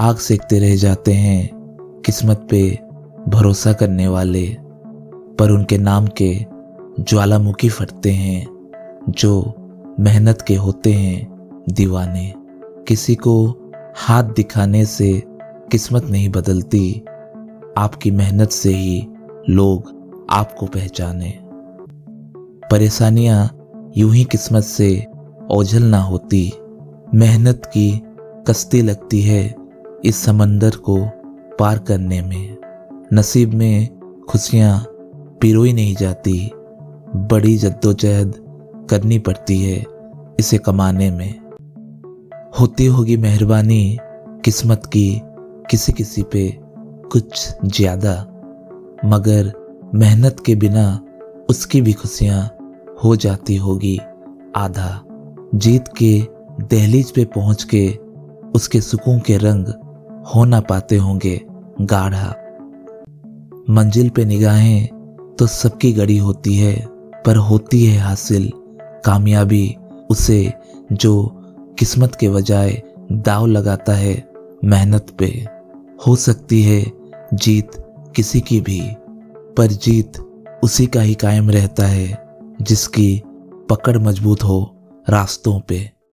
आग सेकते रह जाते हैं, किस्मत पे भरोसा करने वाले। पर उनके नाम के ज्वालामुखी फटते हैं, जो मेहनत के होते हैं दीवाने। किसी को हाथ दिखाने से किस्मत नहीं बदलती, आपकी मेहनत से ही लोग आपको पहचाने। परेशानियाँ यूँ ही किस्मत से ओझल ना होती, मेहनत की कश्ती लगती है। इस समंदर को पार करने में, नसीब में खुशियाँ पिरोई नहीं जाती। बड़ी जद्दोजहद करनी पड़ती है इसे कमाने में। होती होगी मेहरबानी किस्मत की किसी किसी पे कुछ ज़्यादा, मगर मेहनत के बिना उसकी भी खुशियाँ हो जाती होगी। आधा, जीत के दहलीज पे पहुँच के उसके सुकून के रंग हो ना पाते होंगे गाढ़ा। मंजिल पे निगाहें तो सबकी गड़ी होती है, पर होती है हासिल। कामयाबी उसे जो किस्मत के बजाय दाव लगाता है मेहनत पे। हो सकती है जीत किसी की भी, पर जीत उसी का ही कायम रहता है जिसकी पकड़ मज़बूत हो रास्तों पे।